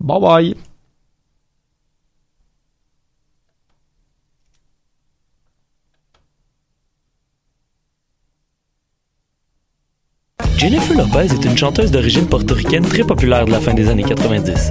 Bye bye! Jennifer Lopez est une chanteuse d'origine portoricaine très populaire de la fin des années 90.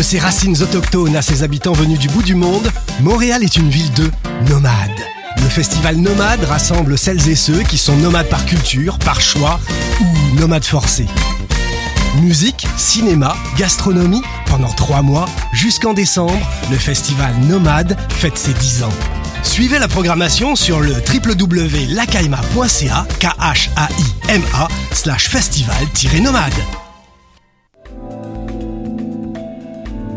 De ses racines autochtones à ses habitants venus du bout du monde, Montréal est une ville de nomades. Le festival Nomade rassemble celles et ceux qui sont nomades par culture, par choix ou nomades forcés. Musique, cinéma, gastronomie, pendant trois mois, jusqu'en décembre, le festival Nomade fête ses 10 ans. Suivez la programmation sur le www.lacaima.ca, k h a i m a slash festival-nomade.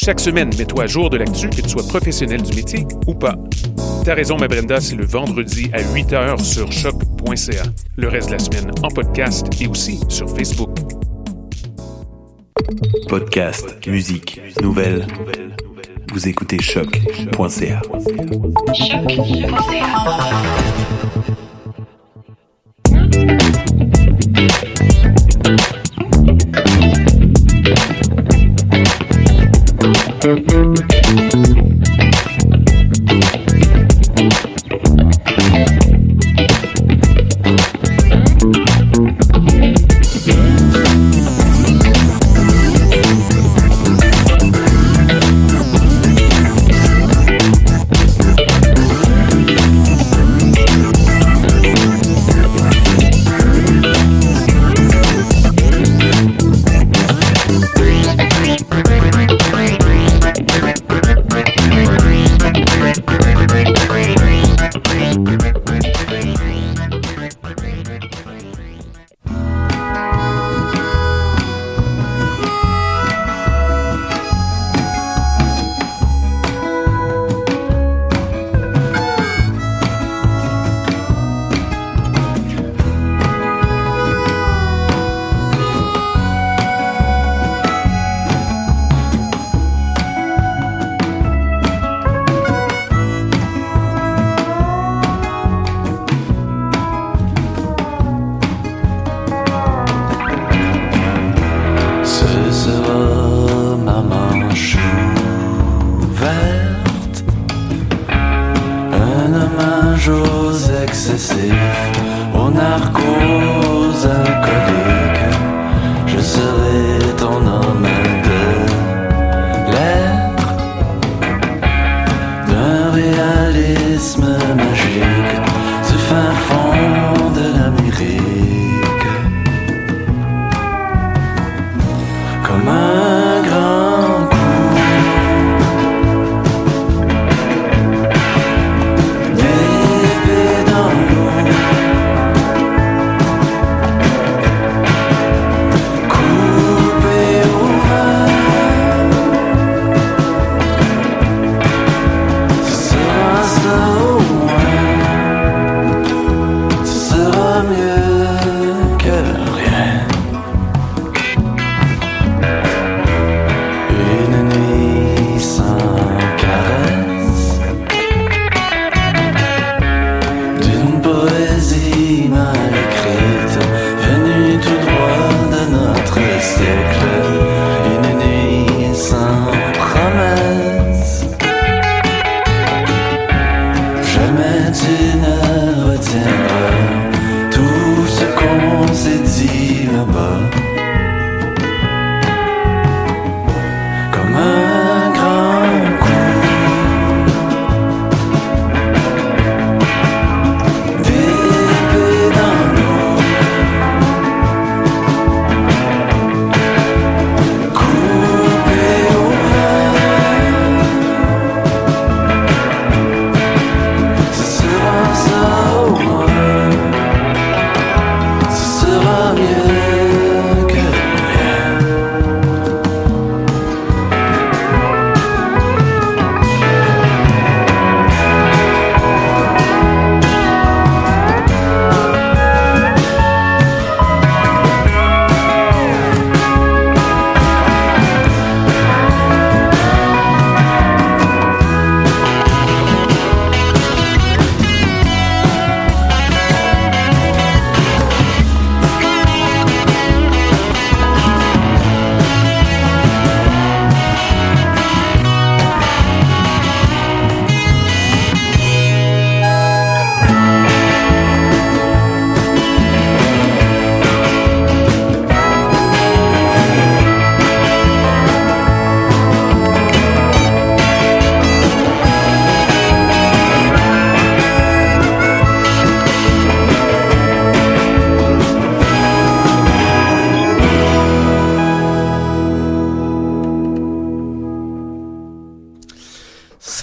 Chaque semaine, mets-toi à jour de l'actu, que tu sois professionnel du métier ou pas. T'as raison, ma Brenda, c'est le vendredi à 8h sur choc.ca. Le reste de la semaine en podcast et aussi sur Facebook. Podcast, musique, nouvelles. Vous écoutez choc.ca. Ce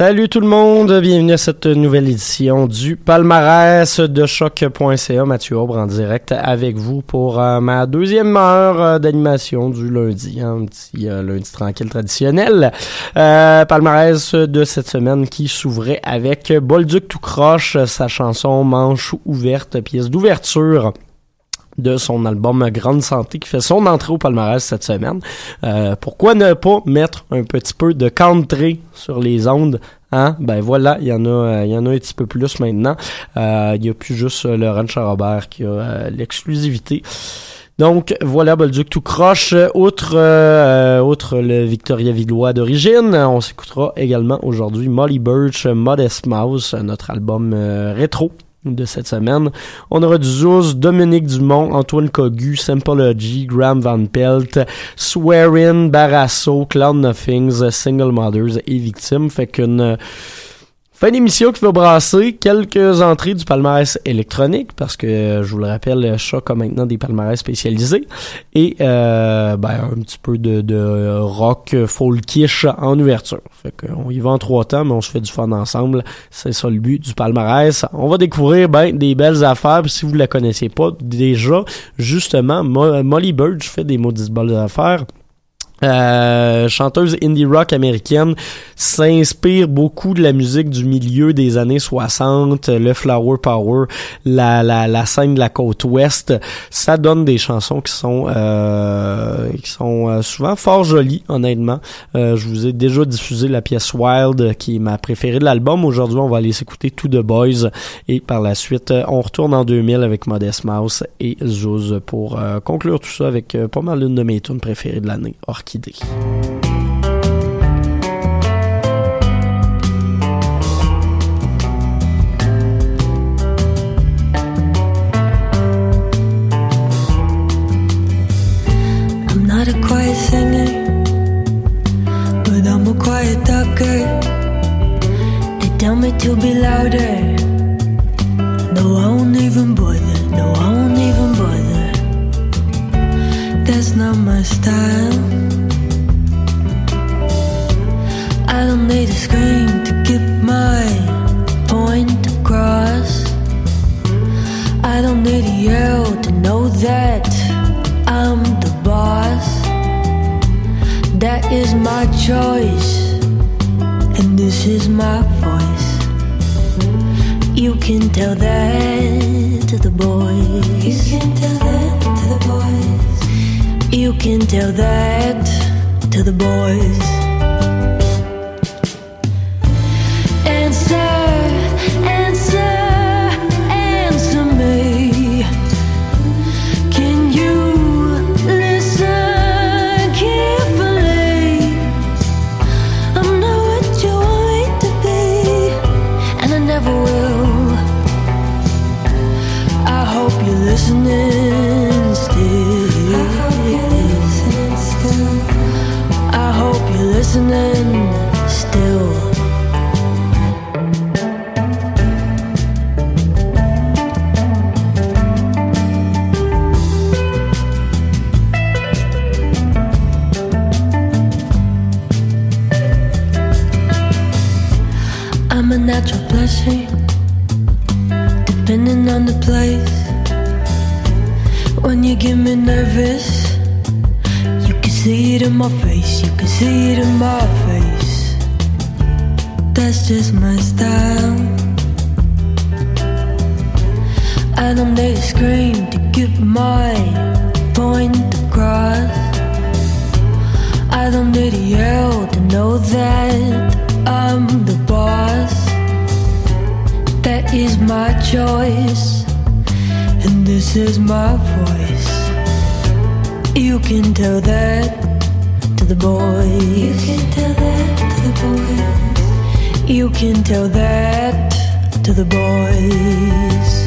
Salut tout le monde, bienvenue à cette nouvelle édition du palmarès de choc.ca. Mathieu Aubre en direct avec vous pour euh, ma deuxième heure euh, d'animation du lundi, hein, un petit euh, lundi tranquille traditionnel. Palmarès de cette semaine qui s'ouvrait avec Bolduc tout croche, sa chanson Manche ouverte, pièce d'ouverture de son album Grande Santé qui fait son entrée au palmarès cette semaine. Euh, pourquoi ne pas mettre un petit peu de country sur les ondes Hein? Ben voilà, il y en a, euh, il y en a un petit peu plus maintenant. Euh, il y a plus juste euh, Laurent Charrobert qui a euh, l'exclusivité. Donc voilà, Bolduc tout croche. Outre, euh, outre le Victoria Villois d'origine, on s'écoutera également aujourd'hui Molly Birch, Modest Mouse, notre album rétro de cette semaine. On aura du Zouz, Dominique Dumont, Antoine Cogu, Sympology, Graham Van Pelt, Swearin, Barasso, Cloud Nothings, Single Mothers et Victimes. Fait qu'une fin d'émission qui va brasser quelques entrées du palmarès électronique parce que euh, je vous le rappelle, Choc a maintenant des palmarès spécialisés et euh, ben, un petit peu de, de rock folkish en ouverture. Fait qu'on y va en trois temps, mais on se fait du fun ensemble. C'est ça le but du palmarès. On va découvrir ben, des belles affaires. Si vous la connaissez pas déjà, justement, Mo- Molly Bird fait des maudites belles affaires. Euh, chanteuse indie rock américaine s'inspire beaucoup de la musique du milieu des années 60, le flower power, la, la, la scène de la côte ouest. Ça donne des chansons qui sont euh, qui sont euh, souvent fort jolies, honnêtement. Euh, je vous ai déjà diffusé la pièce Wild, qui est ma préférée de l'album. Aujourd'hui, on va aller s'écouter To The Boys et par la suite, euh, on retourne en 2000 avec Modest Mouse et Zouz pour conclure tout ça avec pas mal l'une de mes tunes préférées de l'année, I'm not a quiet singer, but I'm a quiet talker. They tell me to be louder. My style. I don't need a scream to keep my point across. I don't need a yell to know that I'm the boss. That is my choice, and this is my voice. You can tell that to the boys. You can tell You can tell that to the boys. See it in my face. That's just my style. I don't need a scream to get my point across. I don't need a yell to know that I'm the boss. That is my choice, and this is my voice. You can tell that to the boys. You can tell that to the boys. You can tell that to the boys.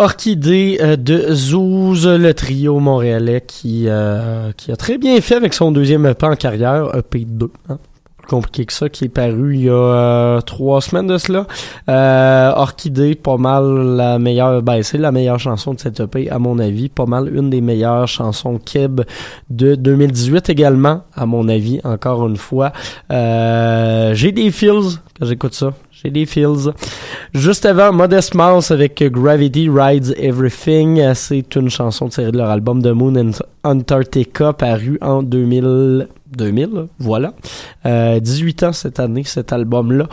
Orchidée euh, de Zouz, le trio montréalais qui, euh, qui a très bien fait avec son deuxième EP en carrière, EP 2. Hein? Compliqué que ça, qui est paru il y a euh, trois semaines de cela. Euh, Orchidée, pas mal la meilleure, ben c'est la meilleure chanson de cette EP à mon avis, pas mal une des meilleures chansons Keb de 2018 également, à mon avis, encore une fois. Euh, J'ai des feels quand j'écoute ça. J'ai des feels. Juste avant, Modest Mouse avec Gravity Rides Everything. C'est une chanson tirée de leur album The Moon and Antarctica paru en 2000. 2000, voilà. Euh, 18 ans cette année, cet album-là.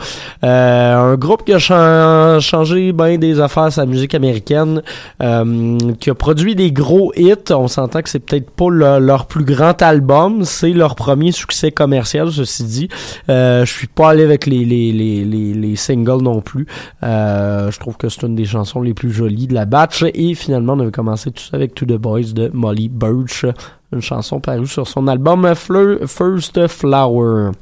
Euh, un groupe qui a chan- changé bien des affaires sa musique américaine, euh, qui a produit des gros hits. On s'entend que c'est peut-être pas le- leur plus grand album, c'est leur premier succès commercial, ceci dit. Euh, je suis pas allé avec les, les, les, les, les singles non plus. Euh, je trouve que c'est une des chansons les plus jolies de la batch. Et finalement, on avait commencé tout ça avec To The Boys de Molly Birch, une chanson parue sur son album First Flower.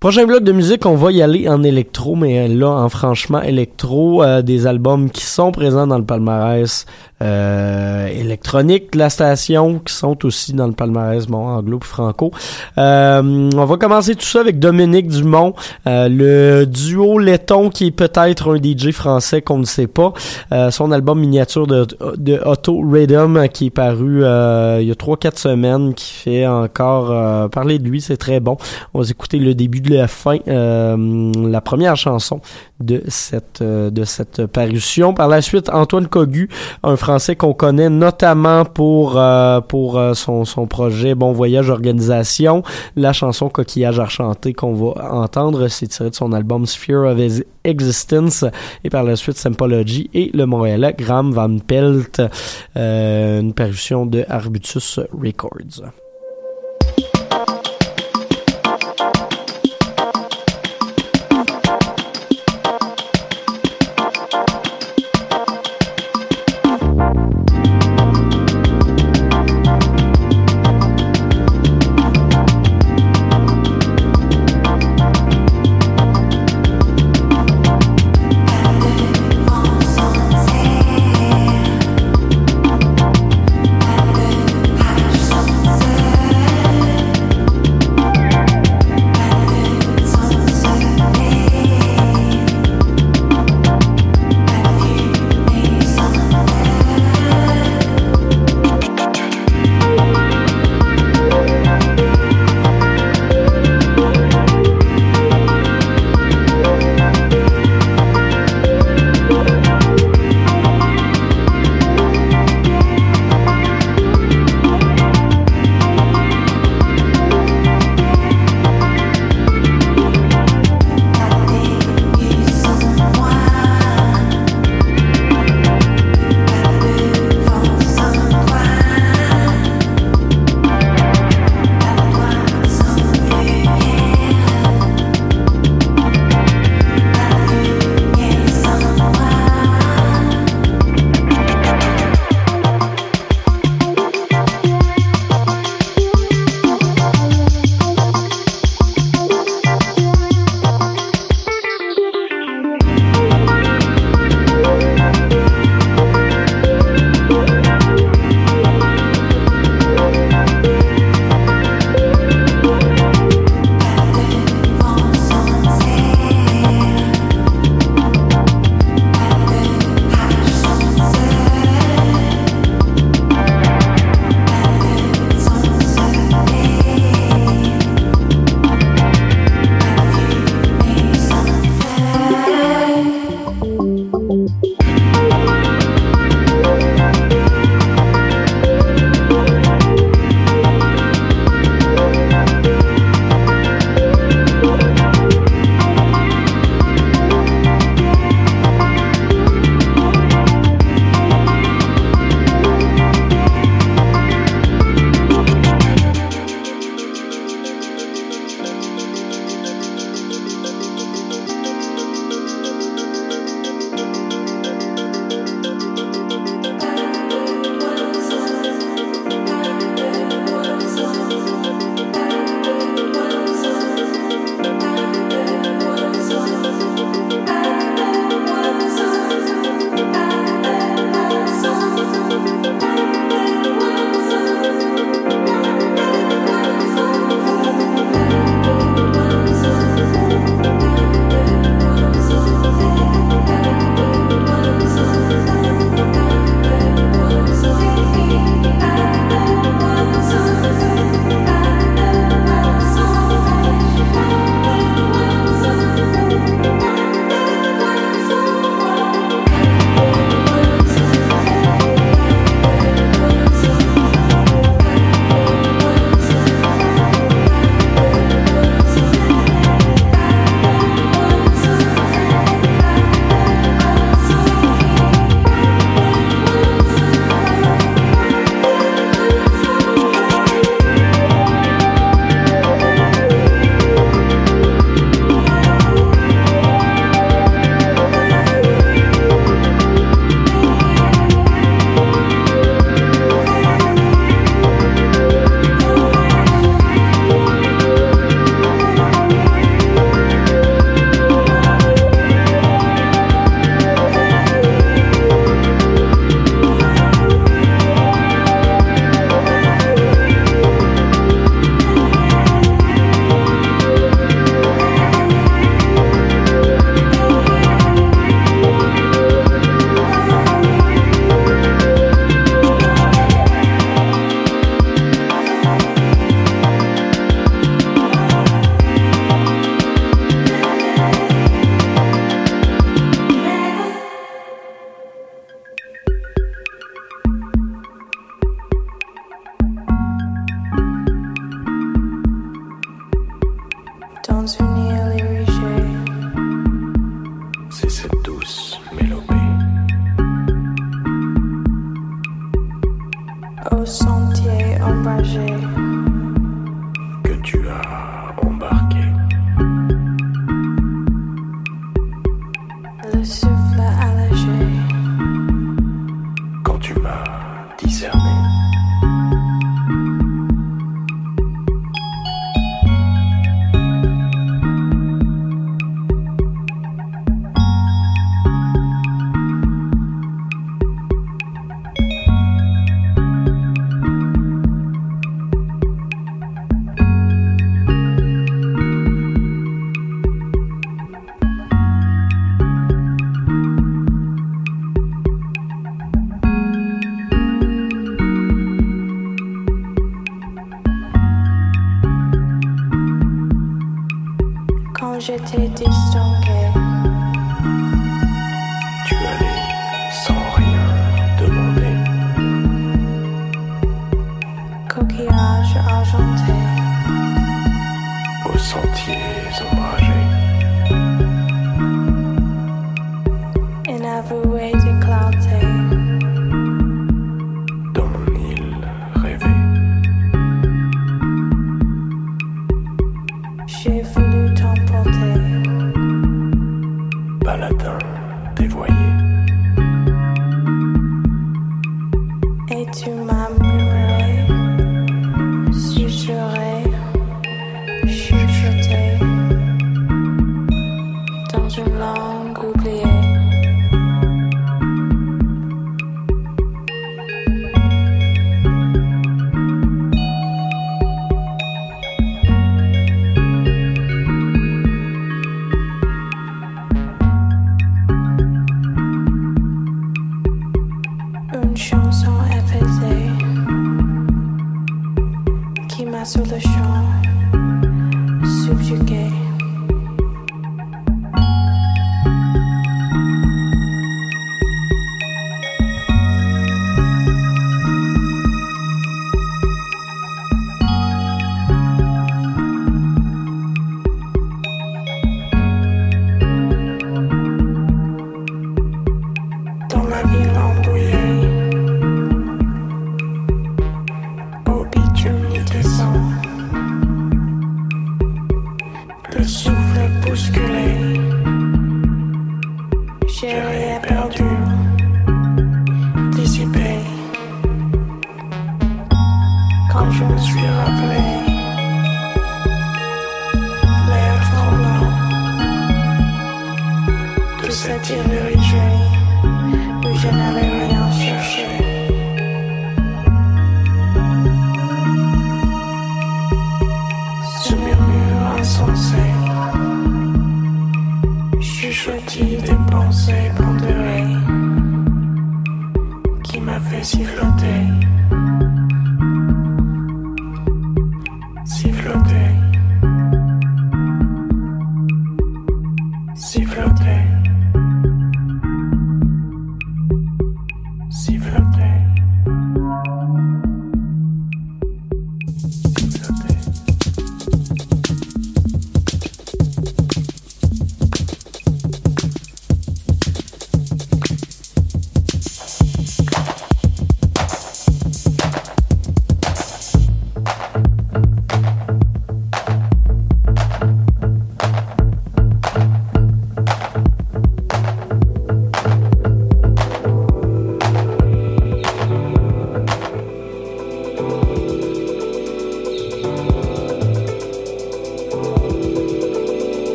Prochain bloc de musique, on va y aller en électro, mais là, en franchement électro, euh, des albums qui sont présents dans le palmarès euh, électronique de la station, qui sont aussi dans le palmarès bon, anglo puis franco. Euh, on va commencer tout ça avec Dominique Dumont, euh, le duo laiton qui est peut-être un DJ français qu'on ne sait pas. Euh, son album miniature de, de Auto Rhythm euh, qui est paru euh, il y a 3-4 semaines, qui fait encore parler de lui, c'est très bon. On va écouter le début de la fin, la première chanson de cette de cette parution. Par la suite, Antoine Cogu, un Français qu'on connaît notamment pour euh, pour euh, son, son projet Bon Voyage Organisation. La chanson Coquillage Argenté qu'on va entendre, c'est tiré de son album Sphere of Ex- Existence. Et par la suite, Sympology et le Montréalais Graham Van Pelt, euh, une parution de Arbutus Records.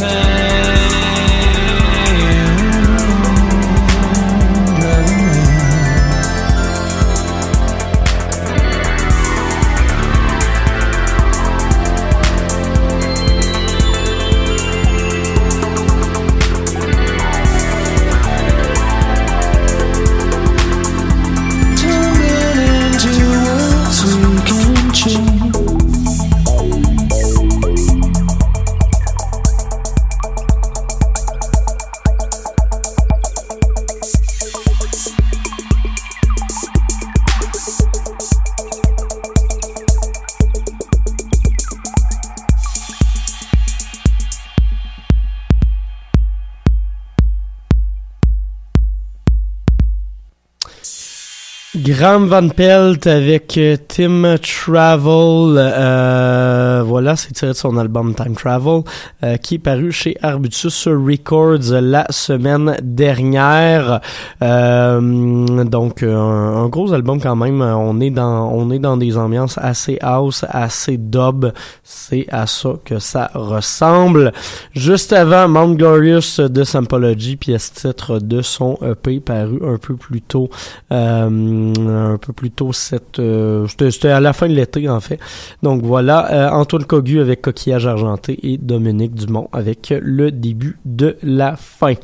time Graham Van Pelt avec euh, Tim Travel. euh, voilà, c'est tiré de son album Time Travel, euh, qui est paru chez Arbutus Records la semaine dernière. Euh, donc un, un gros album quand même. On est dans on est dans des ambiances assez house, assez dub. C'est à ça que ça ressemble. Juste avant Mount Glorious de Sampology, pièce titre de son EP paru un peu plus tôt. Euh, un peu plus tôt cette... euh, C'était à la fin de l'été, en fait. Donc voilà, euh, Antoine Cogu avec Coquillage Argenté et Dominique Dumont avec le début de la fin.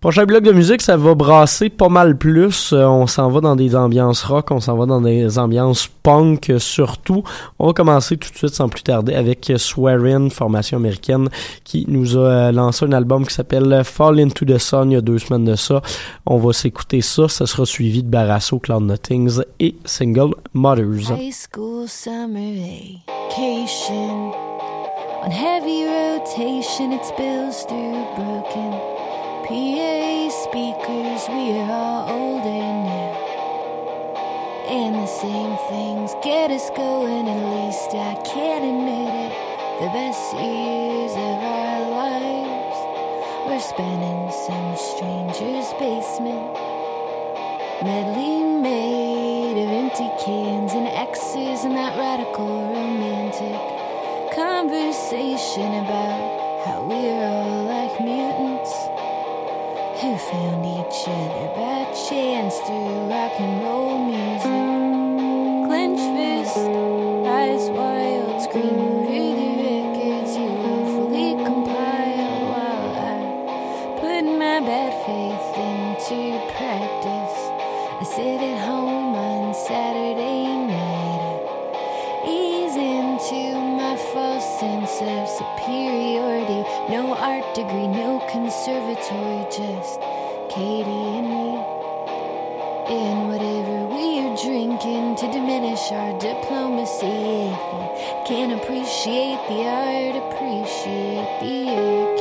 Prochain bloc de musique, ça va brasser pas mal plus. Euh, on s'en va dans des ambiances rock, on s'en va dans des ambiances punk surtout. On va commencer tout de suite sans plus tarder avec Swearin, formation américaine, qui nous a euh, lancé un album qui s'appelle Fall Into the Sun il y a deux semaines de ça. On va s'écouter ça, ça sera suivi de Barrasso, Cloud Nothings et Single Mothers. High school summer vacation. On heavy rotation, it spills through broken PA speakers. We're all older now. And the same things get us going, at least I can't admit it. The best years of our lives were spent in some stranger's basement. Medley made of empty cans and X's and that radical romantic conversation about how we're all like mutants who found each other by chance through rock and roll music. Clench fist, eyes superiority. No art degree, no conservatory, just Katie and me. In whatever we are drinking to diminish our diplomacy. If you can't appreciate the art, appreciate the air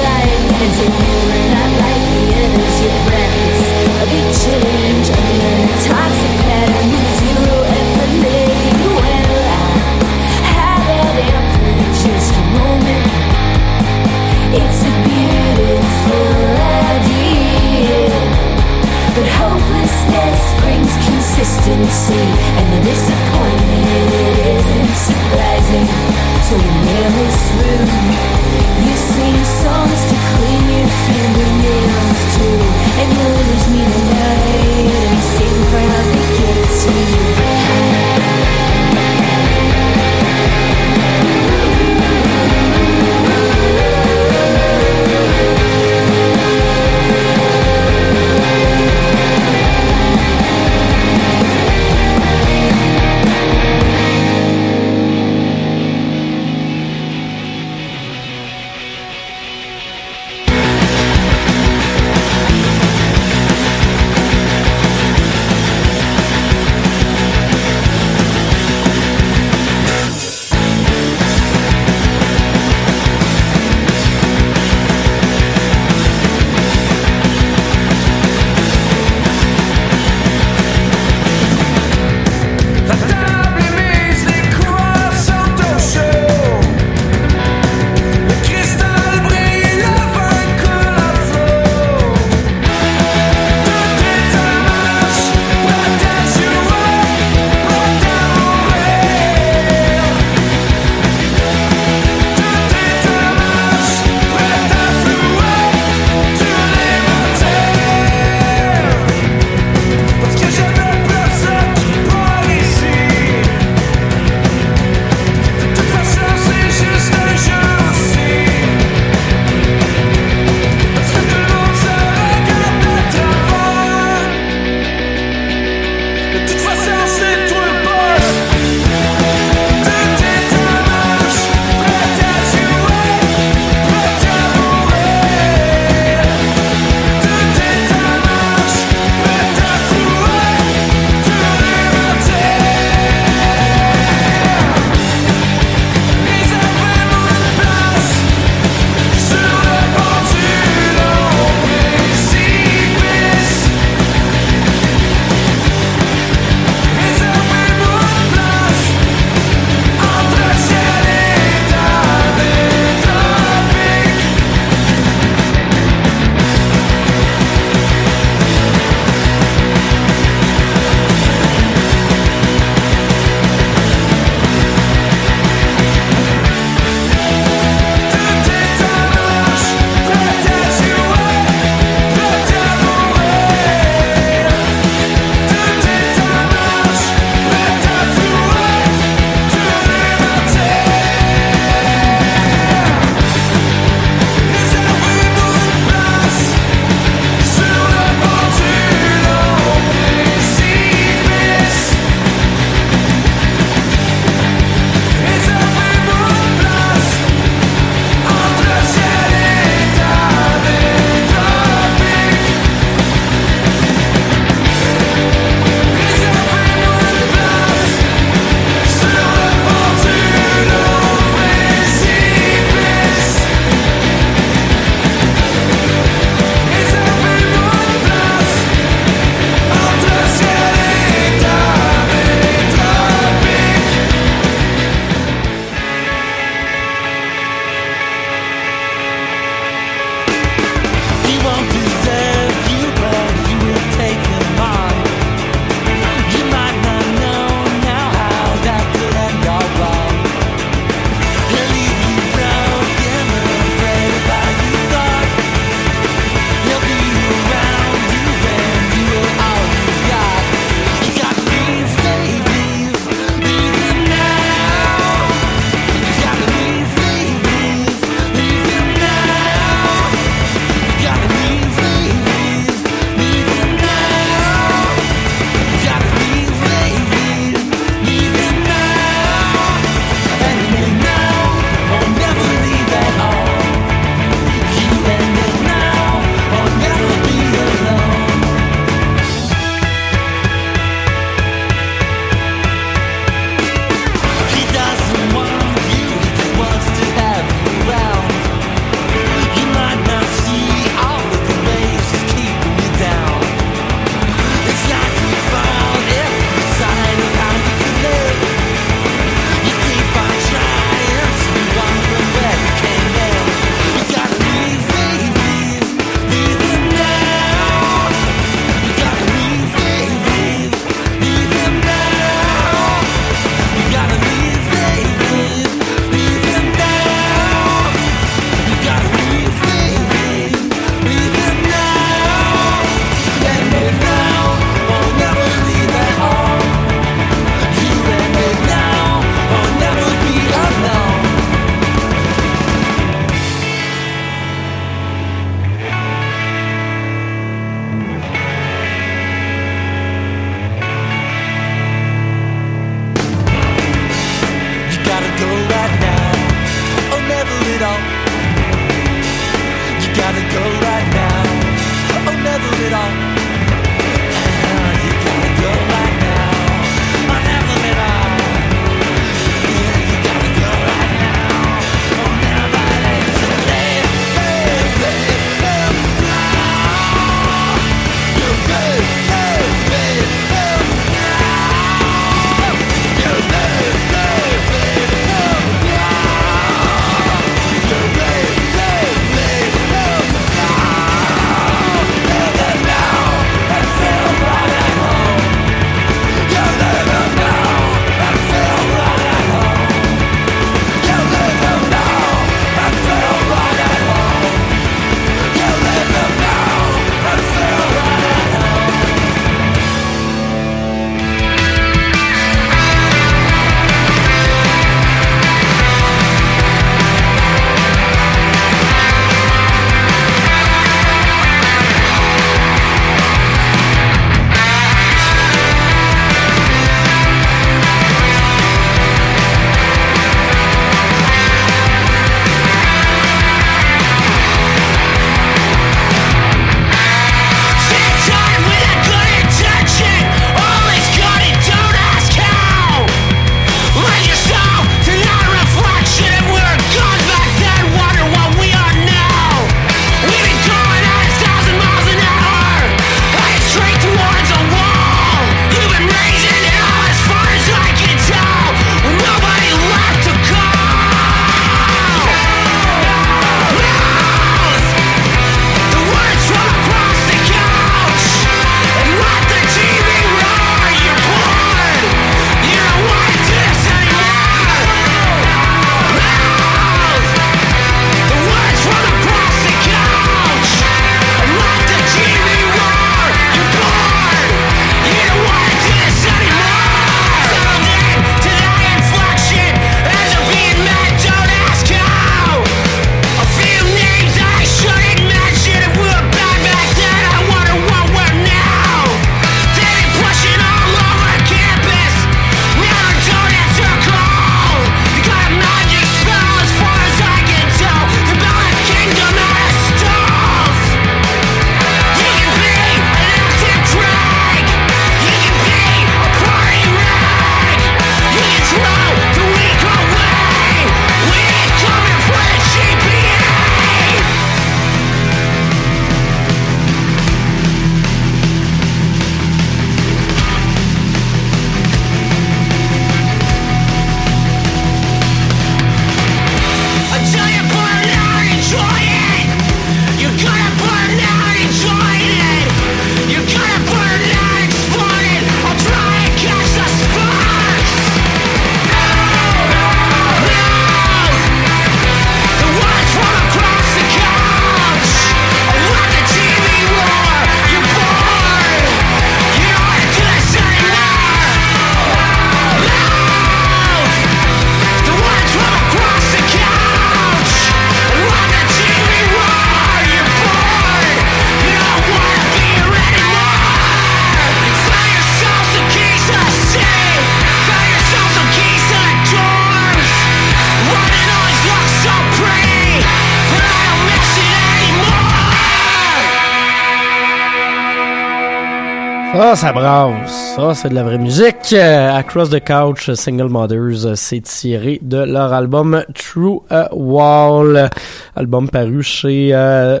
Ça, ça brasse. Ça, c'est de la vraie musique. Euh, Across the Couch, Single Mothers, euh, c'est tiré de leur album True a Wall. Album paru chez... euh,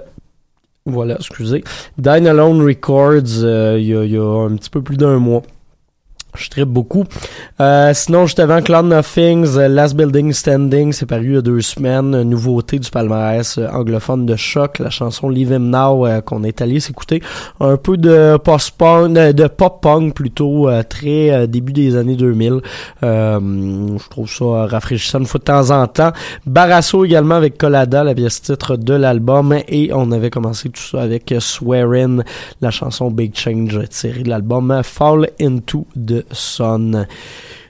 voilà, excusez. Dine Alone Records, euh, il y a un petit peu plus d'un mois. Je tripe beaucoup. Euh, sinon, juste avant Cloud Nothings, euh, Last Building Standing, c'est paru il y a deux semaines. Une nouveauté du palmarès euh, anglophone de choc, la chanson Leave Him Now euh, qu'on est allé s'écouter. Un peu de post-punk, euh, de pop-punk plutôt, euh, très euh, début des années 2000. Euh, je trouve ça rafraîchissant une fois de temps en temps. Barasso également avec Colada, la pièce titre de l'album. Et on avait commencé tout ça avec euh, Swearin', la chanson Big Change tirée de l'album Fall Into the Sun.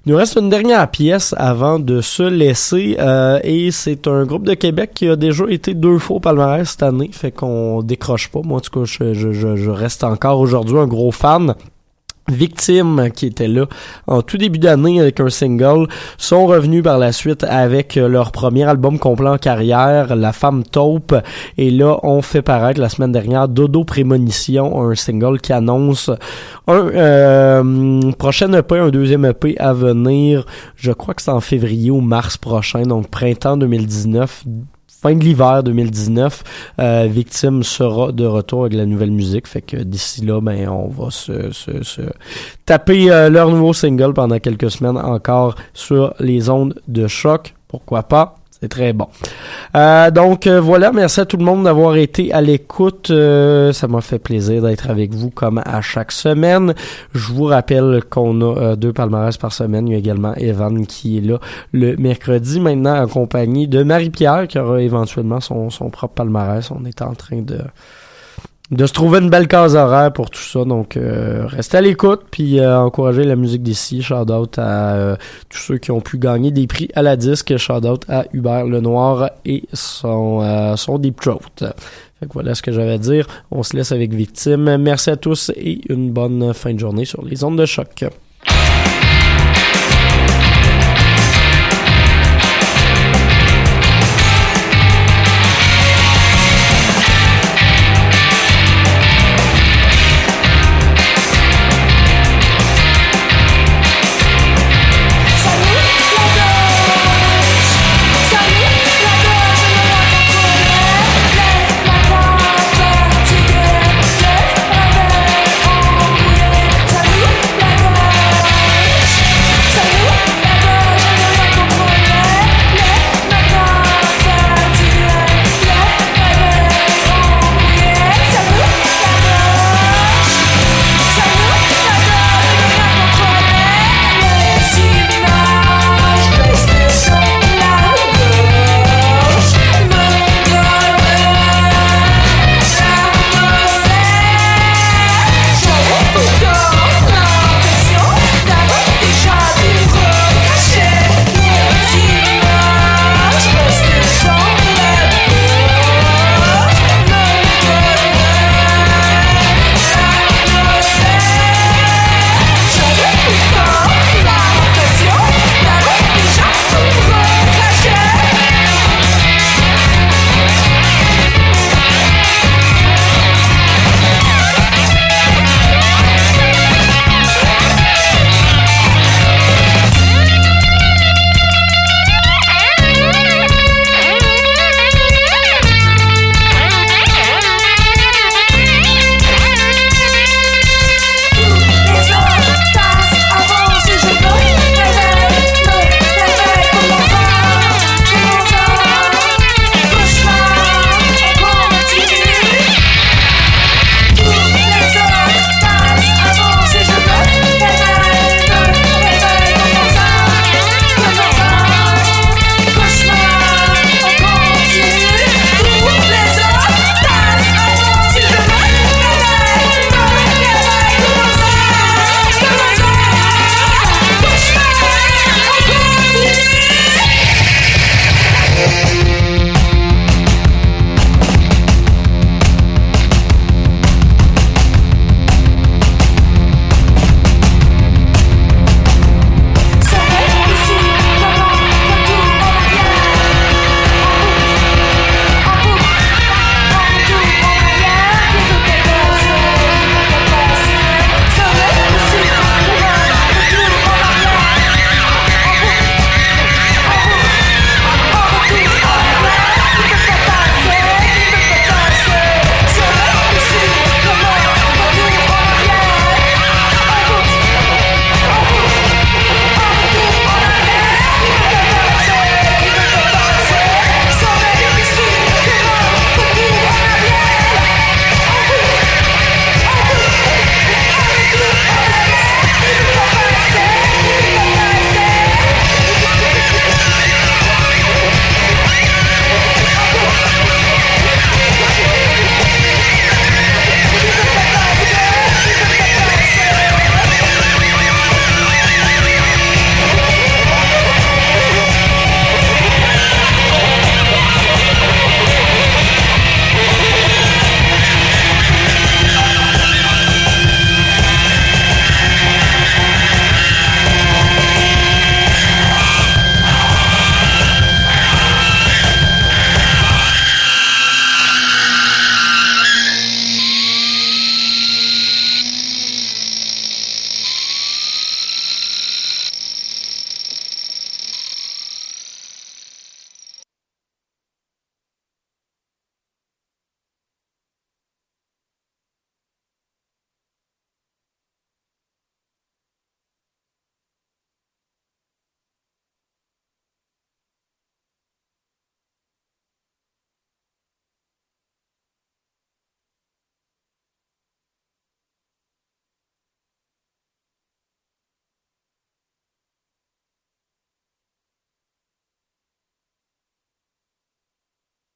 Il nous reste une dernière pièce avant de se laisser euh, et c'est un groupe de Québec qui a déjà été deux fois au palmarès cette année, fait qu'on décroche pas. Moi en tout cas, je, je, je reste encore aujourd'hui un gros fan. Victime qui était là en tout début d'année avec un single sont revenus par la suite avec euh, leur premier album complet en carrière La Femme Taupe. Et là on fait paraître la semaine dernière Dodo Prémonition un single qui annonce un euh, prochain EP un deuxième EP à venir. Je crois que c'est en février ou mars prochain donc printemps 2019 fin de l'hiver 2019, euh, Victime sera de retour avec la nouvelle musique. Fait que d'ici là, ben, on va se, se, se taper euh, leur nouveau single pendant quelques semaines encore sur les ondes de choc. Pourquoi pas? Très bon. Euh, donc euh, voilà, merci à tout le monde d'avoir été à l'écoute. Euh, ça m'a fait plaisir d'être avec vous comme à chaque semaine. Je vous rappelle qu'on a deux palmarès par semaine. Il y a également Evan qui est là le mercredi, maintenant accompagné de Marie-Pierre qui aura éventuellement son, son propre palmarès. On est en train de de se trouver une belle case horaire pour tout ça. Donc, euh, restez à l'écoute, puis euh, encouragez la musique d'ici. Shout out à euh, tous ceux qui ont pu gagner des prix à la disque. Shout out à Hubert Lenoir et son, euh, son Deep Throat. Fait que voilà ce que j'avais à dire. On se laisse avec Victime. Merci à tous et une bonne fin de journée sur les ondes de choc.